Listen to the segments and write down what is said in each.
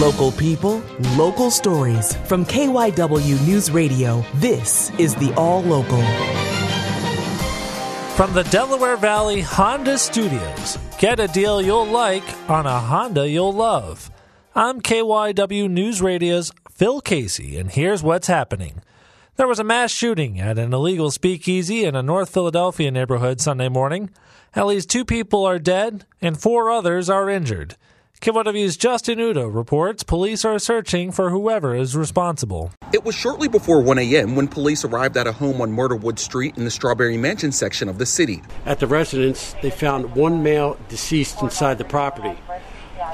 Local people, local stories. From KYW News Radio, this is the All Local. From the Delaware Valley Honda Studios, get a deal you'll like on a Honda you'll love. I'm KYW News Radio's Phil Casey, and here's what's happening. There was a mass shooting at an illegal speakeasy in a North Philadelphia neighborhood Sunday morning. At least two people are dead and four others are injured. KYW's Justin Udo reports police are searching for whoever is responsible. It was shortly before 1 a.m. when police arrived at a home on Myrtlewood Street in the Strawberry Mansion section of the city. At the residence, they found one male deceased inside the property.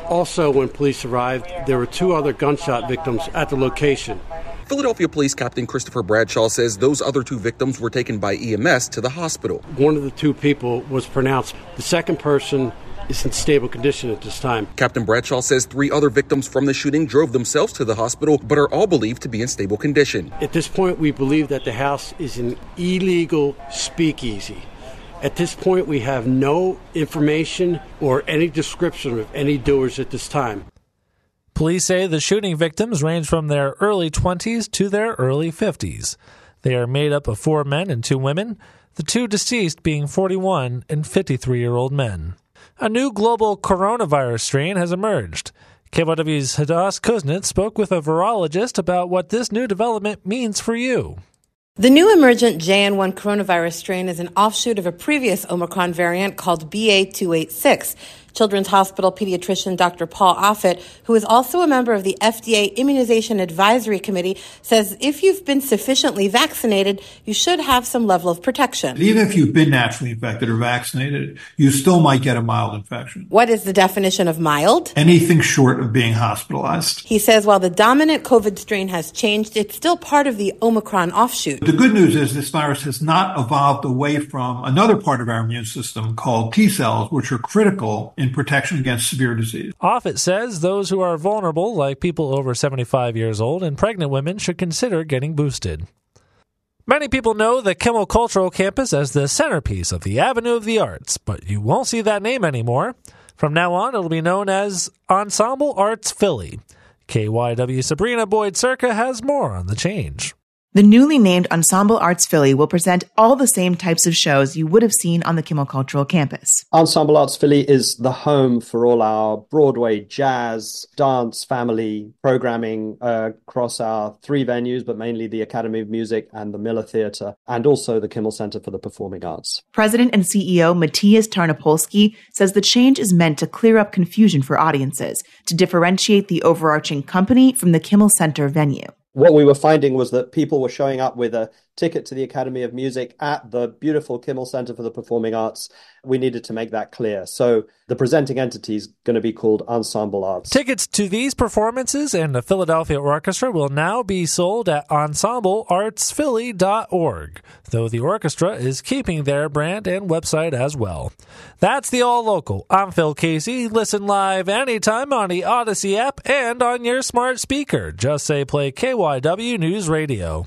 Also, when police arrived, there were two other gunshot victims at the location. Philadelphia Police Captain Christopher Bradshaw says those other two victims were taken by EMS to the hospital. One of the two people was pronounced. The second person is in stable condition at this time. Captain Bradshaw says three other victims from the shooting drove themselves to the hospital but are all believed to be in stable condition. At this point, we believe that the house is an illegal speakeasy. At this point, we have no information or any description of any doers at this time. Police say the shooting victims range from their early 20s to their early 50s. They are made up of four men and two women, the two deceased being 41 and 53 year old men. A new global coronavirus strain has emerged. KYW's Hadas Kuznets spoke with a virologist about what this new development means for you. The new emergent JN1 coronavirus strain is an offshoot of a previous Omicron variant called BA286. Children's Hospital pediatrician Dr. Paul Offit, who is also a member of the FDA Immunization Advisory Committee, says if you've been sufficiently vaccinated, you should have some level of protection. Even if you've been naturally infected or vaccinated, you still might get a mild infection. What is the definition of mild? Anything short of being hospitalized. He says while the dominant COVID strain has changed, it's still part of the Omicron offshoot. The good news is this virus has not evolved away from another part of our immune system called T cells, which are critical in protection against severe disease. Offit says those who are vulnerable, like people over 75 years old and pregnant women, should consider getting boosted. Many people know the Kimmel Cultural Campus as the centerpiece of the Avenue of the Arts, but you won't see that name anymore. From now on, it'll be known as Ensemble Arts Philly. KYW Sabrina Boyd Circa has more on the change. The newly named Ensemble Arts Philly will present all the same types of shows you would have seen on the Kimmel Cultural Campus. Ensemble Arts Philly is the home for all our Broadway jazz, dance, family programming uh, across our three venues, but mainly the Academy of Music and the Miller Theatre, and also the Kimmel Center for the Performing Arts. President and CEO Matías Tarnopolsky says the change is meant to clear up confusion for audiences, to differentiate the overarching company from the Kimmel Center venue what we were finding was that people were showing up with a ticket to the Academy of Music at the beautiful Kimmel Center for the Performing Arts. We needed to make that clear. So the presenting entity is going to be called Ensemble Arts. Tickets to these performances and the Philadelphia Orchestra will now be sold at ensembleartsphilly.org, though the orchestra is keeping their brand and website as well. That's the All Local. I'm Phil Casey. Listen live anytime on the Audacy app and on your smart speaker. Just say play KYW News Radio.